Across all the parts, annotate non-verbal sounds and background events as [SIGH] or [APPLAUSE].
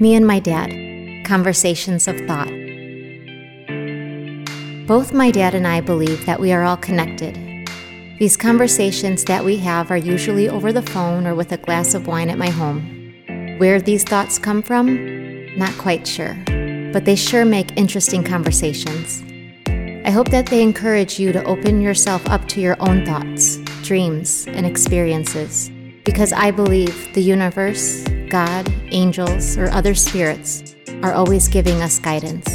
Me and my dad, conversations of thought. Both my dad and I believe that we are all connected. These conversations that we have are usually over the phone or with a glass of wine at my home. Where these thoughts come from? Not quite sure, but they sure make interesting conversations. I hope that they encourage you to open yourself up to your own thoughts, dreams, and experiences, because I believe the universe, God, angels, or other spirits are always giving us guidance.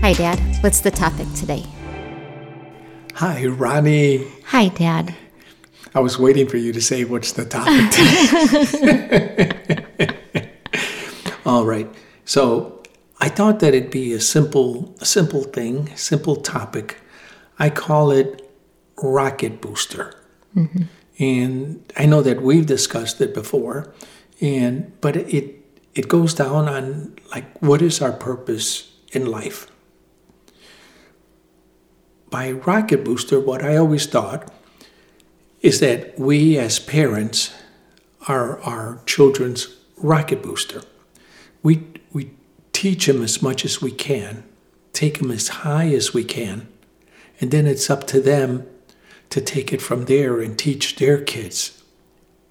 Hi, Dad. What's the topic today? Hi, Ronnie. Hi, Dad. I was waiting for you to say what's the topic today. [LAUGHS] All right. So I thought that it'd be a simple, a simple thing, simple topic. I call it rocket booster. Mm-hmm. And I know that we've discussed it before, and but it it goes down on like what is our purpose in life. By rocket booster, what I always thought is that we as parents are our children's rocket booster. We we teach them as much as we can, take them as high as we can, and then it's up to them to take it from there and teach their kids.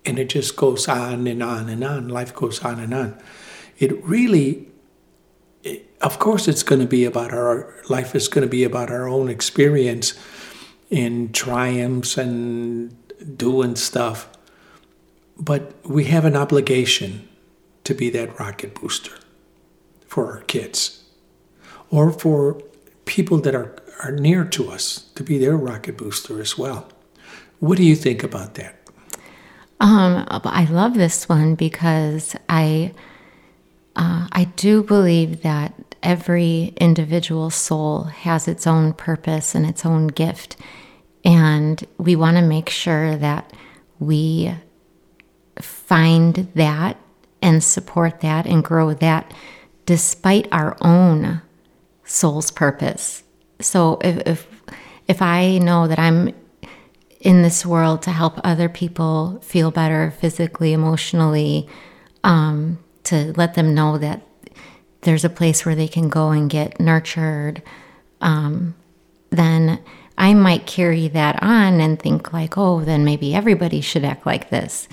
And it just goes on and on and on. Life goes on and on. It really, it, of course, it's going to be about our life, is going to be about our own experience in triumphs and doing stuff. But we have an obligation to be that rocket booster for our kids or for people that are are near to us to be their rocket booster as well. What do you think about that? Um, I love this one because I uh, I do believe that every individual soul has its own purpose and its own gift, and we want to make sure that we find that and support that and grow that despite our own soul's purpose so if, if if I know that I'm in this world to help other people feel better physically, emotionally, um, to let them know that there's a place where they can go and get nurtured, um, then I might carry that on and think like, oh, then maybe everybody should act like this.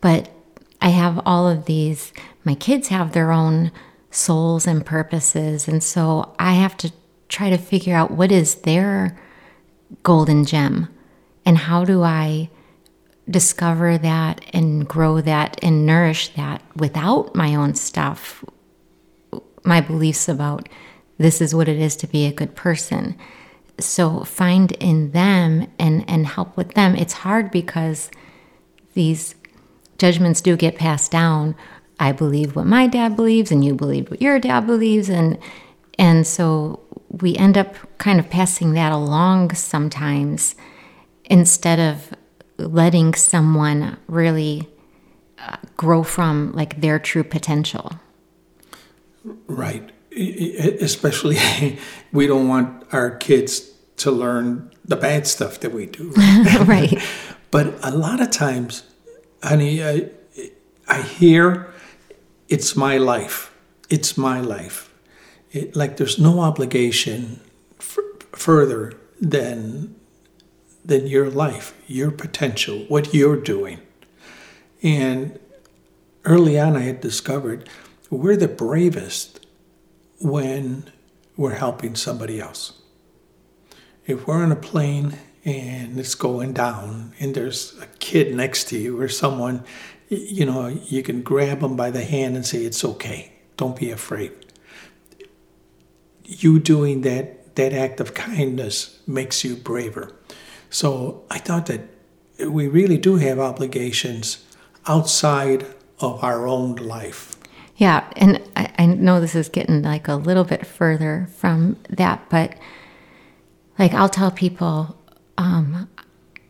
But I have all of these. My kids have their own souls and purposes, and so I have to try to figure out what is their golden gem and how do I discover that and grow that and nourish that without my own stuff, my beliefs about this is what it is to be a good person. So find in them and, and help with them. It's hard because these judgments do get passed down. I believe what my dad believes and you believe what your dad believes and and so we end up kind of passing that along sometimes instead of letting someone really uh, grow from like their true potential. Right. Especially, [LAUGHS] we don't want our kids to learn the bad stuff that we do. Right. [LAUGHS] right. [LAUGHS] But a lot of times, honey, I, I hear it's my life. It's my life it, like there's no obligation f- further than than your life, your potential, what you're doing. And early on, I had discovered we're the bravest when we're helping somebody else. If we're on a plane and it's going down and there's a kid next to you or someone, you know, you can grab them by the hand and say, It's okay. Don't be afraid you doing that that act of kindness makes you braver. So I thought that we really do have obligations outside of our own life. Yeah, and I, I know this is getting like a little bit further from that, but like I'll tell people, um,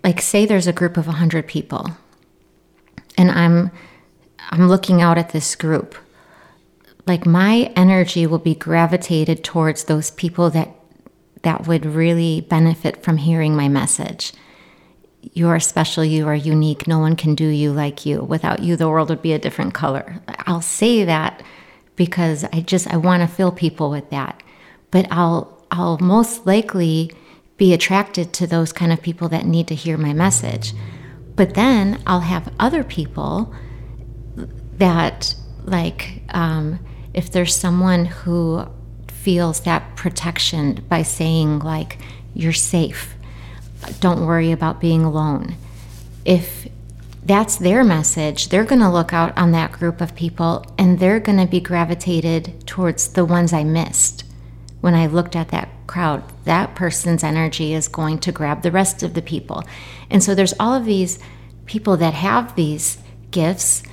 like say there's a group of hundred people, and I'm I'm looking out at this group like my energy will be gravitated towards those people that that would really benefit from hearing my message. you are special, you are unique, no one can do you like you. Without you, the world would be a different color. I'll say that because I just I want to fill people with that. But I'll I'll most likely be attracted to those kind of people that need to hear my message. But then I'll have other people that like um, if there's someone who feels that protection by saying like you're safe don't worry about being alone. If that's their message, they're going to look out on that group of people and they're going to be gravitated towards the ones I missed. When I looked at that crowd, that person's energy is going to grab the rest of the people. And so there's all of these people that have these gifts,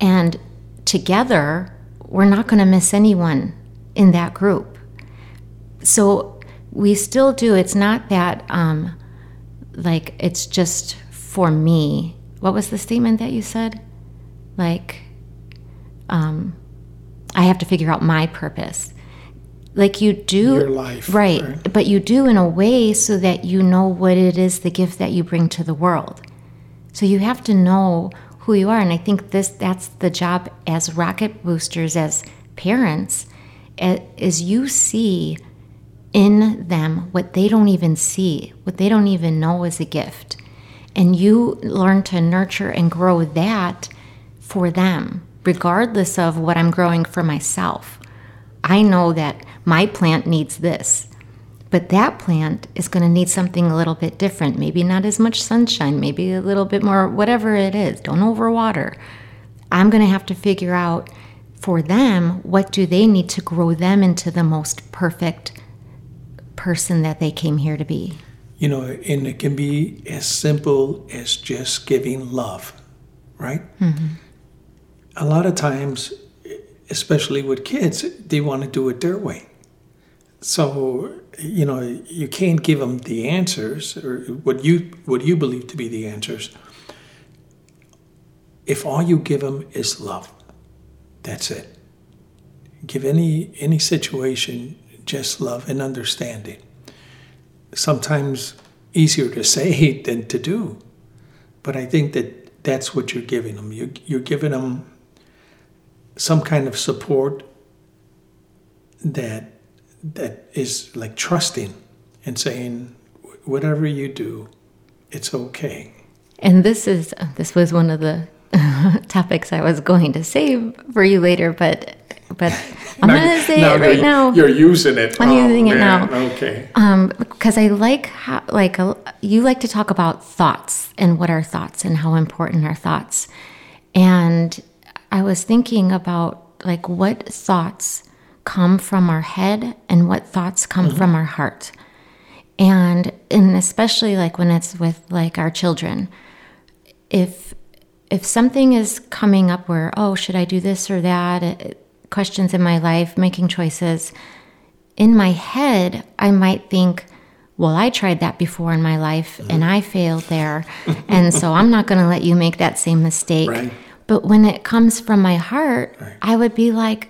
and together, we're not going to miss anyone in that group. So we still do. It's not that um, like it's just for me. What was the statement that you said? Like, um, I have to figure out my purpose. Like you do, Your life, right, right. But you do in a way so that you know what it is, the gift that you bring to the world. So you have to know who you are, and I think this that's the job as rocket boosters, as parents, is you see in them what they don't even see, what they don't even know is a gift. And you learn to nurture and grow that for them, regardless of what I'm growing for myself. I know that my plant needs this, but that plant is going to need something a little bit different. Maybe not as much sunshine, maybe a little bit more, whatever it is. Don't overwater. I'm going to have to figure out for them what do they need to grow them into the most perfect person that they came here to be. You know, and it can be as simple as just giving love, right? Mm-hmm. A lot of times, especially with kids, they want to do it their way. So, you know, you can't give them the answers or what you what you believe to be the answers. If all you give them is love, that's it. Give any any situation just love and understanding. Sometimes easier to say [LAUGHS] than to do, but I think that that's what you're giving them. You, you're giving them some kind of support that that is like trusting and saying whatever you do it's okay and this is this was one of the [LAUGHS] topics i was going to save for you later but but I'm now, gonna say it right now. You're using it. I'm oh, using man. it now. Okay. Um, because I like how, like, uh, you like to talk about thoughts and what are thoughts and how important are thoughts. And I was thinking about like what thoughts come from our head and what thoughts come mm-hmm. from our heart. And and especially like when it's with like our children. If if something is coming up where oh should I do this or that questions in my life, making choices, in my head, I might think, well, I tried that before in my life and I failed there. [LAUGHS] and so I'm not going to let you make that same mistake. Right. But when it comes from my heart, right. I would be like,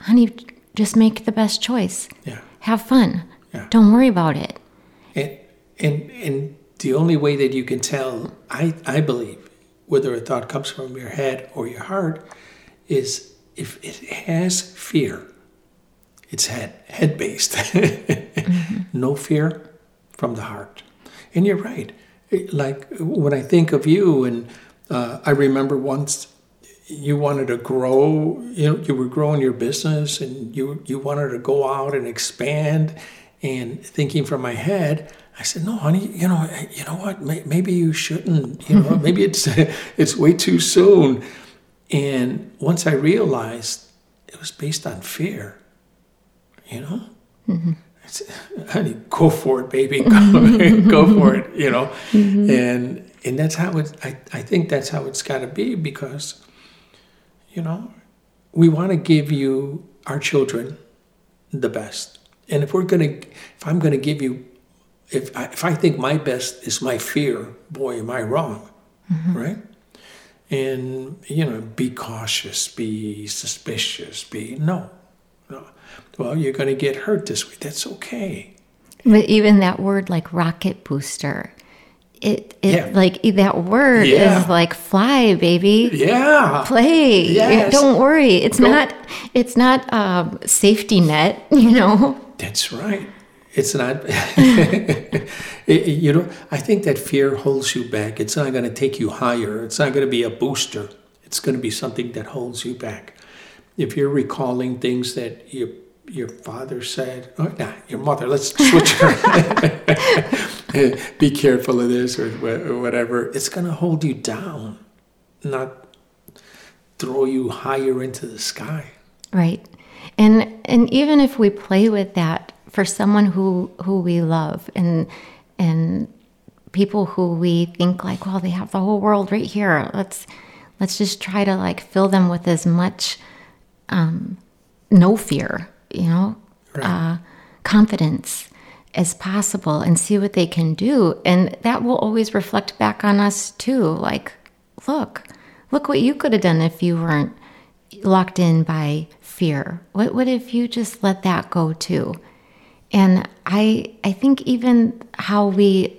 honey, just make the best choice. Yeah. Have fun. Yeah. Don't worry about it. And, and, and the only way that you can tell, I, I believe, whether a thought comes from your head or your heart is if it has fear, it's head head based. [LAUGHS] mm-hmm. No fear from the heart. And you're right. Like when I think of you, and uh, I remember once you wanted to grow. You know, you were growing your business, and you you wanted to go out and expand. And thinking from my head, I said, "No, honey. You know, you know what? Maybe you shouldn't. You know, [LAUGHS] maybe it's it's way too soon." And once I realized it was based on fear, you know, mm-hmm. honey, go for it, baby, go, [LAUGHS] go for it, you know, mm-hmm. and and that's how it. I I think that's how it's got to be because, you know, we want to give you our children the best, and if we're gonna, if I'm gonna give you, if I, if I think my best is my fear, boy, am I wrong, mm-hmm. right? and you know be cautious be suspicious be no no well you're going to get hurt this way that's okay but even that word like rocket booster it, it Yeah. like that word Yeah. is like fly, baby. Yeah. Play. Yes. Don't worry. It's Go- not. It's not um, safety net. [LAUGHS] You know. That's right. It's not, [LAUGHS] it- you know, I think that fear holds you back. It's not going to take you higher. It's not going to be a booster. It's going to be something that holds you back. If you're recalling things that your your father said, oh, nah, your mother, let's switch. [LAUGHS] [LAUGHS] be careful of this or or whatever. It's going to hold you down, not throw you higher into the sky. Right. And and even if we play with that for someone who who we love and and people who we think like, well, they have the whole world right here. Let's let's just try to like fill them with as much um, no fear, you know, Right. uh, confidence as possible and see what they can do. And that will always reflect back on us too. Like, look, look what you could have done if you weren't locked in by fear. What, what if you just let that go too? And I, I think even how we,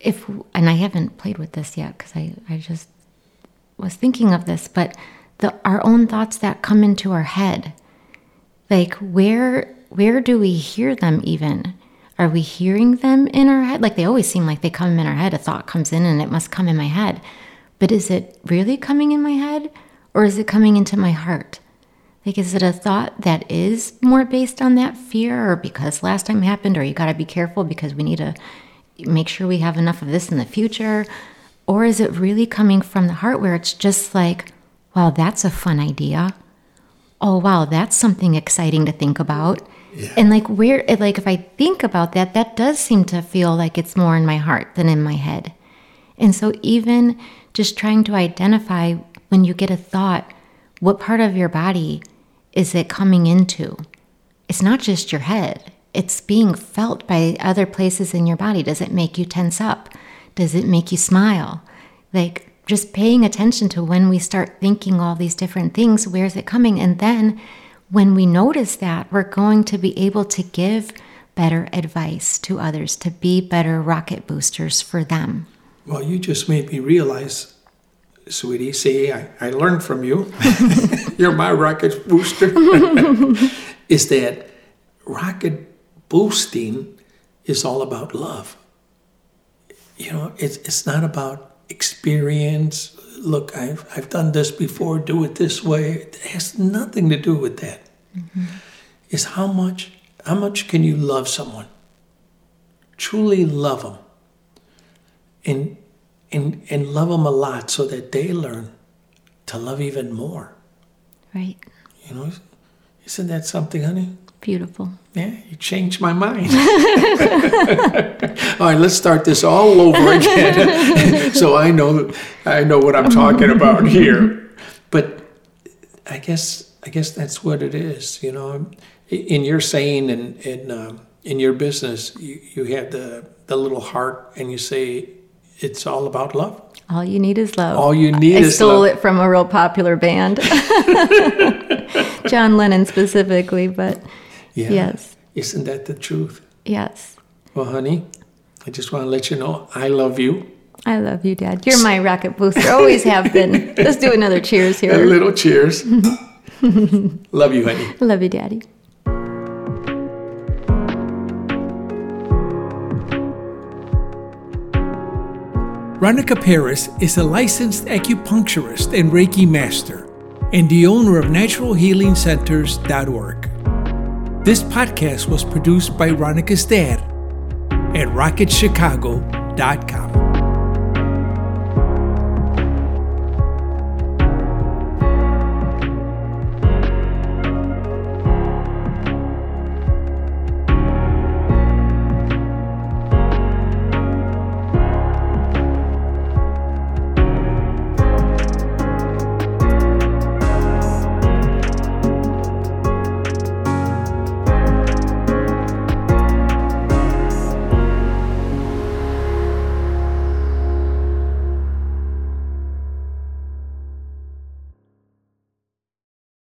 if, and I haven't played with this yet because I, I just was thinking of this, but the, our own thoughts that come into our head, like where where do we hear them even are we hearing them in our head? Like they always seem like they come in our head. A thought comes in and it must come in my head. But is it really coming in my head or is it coming into my heart? Like is it a thought that is more based on that fear or because last time happened or you got to be careful because we need to make sure we have enough of this in the future? Or is it really coming from the heart where it's just like wow that's a fun idea. Oh wow that's something exciting to think about Yeah. and like where like if i think about that that does seem to feel like it's more in my heart than in my head. And so even just trying to identify when you get a thought what part of your body is it coming into? It's not just your head. It's being felt by other places in your body. Does it make you tense up? Does it make you smile? Like just paying attention to when we start thinking all these different things where's it coming? And then when we notice that we're going to be able to give better advice to others to be better rocket boosters for them Well, you just made me realize, sweetie. See, I, I learned from you. [LAUGHS] You're my rocket booster. [LAUGHS] is that rocket boosting is all about love. You know, it's, it's not about experience. Look, I've, I've done this before, do it this way. It has nothing to do with that. Mm-hmm. It's how much, how much can you love someone? Truly love them and and and love them a lot so that they learn to love even more. right You know, isn't that something, honey? beautiful Yeah, you changed my mind. [LAUGHS] all right, let's start this all over [LAUGHS] again, so I know I know what I'm talking about here. But I guess I guess that's what it is. You know, in your saying and in um, in your business, you, you have the the little heart, and you say it's all about love. all you need is love All you need I is love. I stole it from a real popular band [LAUGHS] john lennon specifically but Yeah. yes Isn't that the truth? yes Well, honey, I just want to let you know I love you. I love you, Dad. You're my rocket booster. Always have been. Let's do another cheers here. [LAUGHS] A little cheers. [LAUGHS] love you, honey. Love you, Daddy. Ronica Paris is a licensed acupuncturist and Reiki master and the owner of naturalhealingcenters.org. This podcast was produced by Ronica's dad at rocketchicago.com.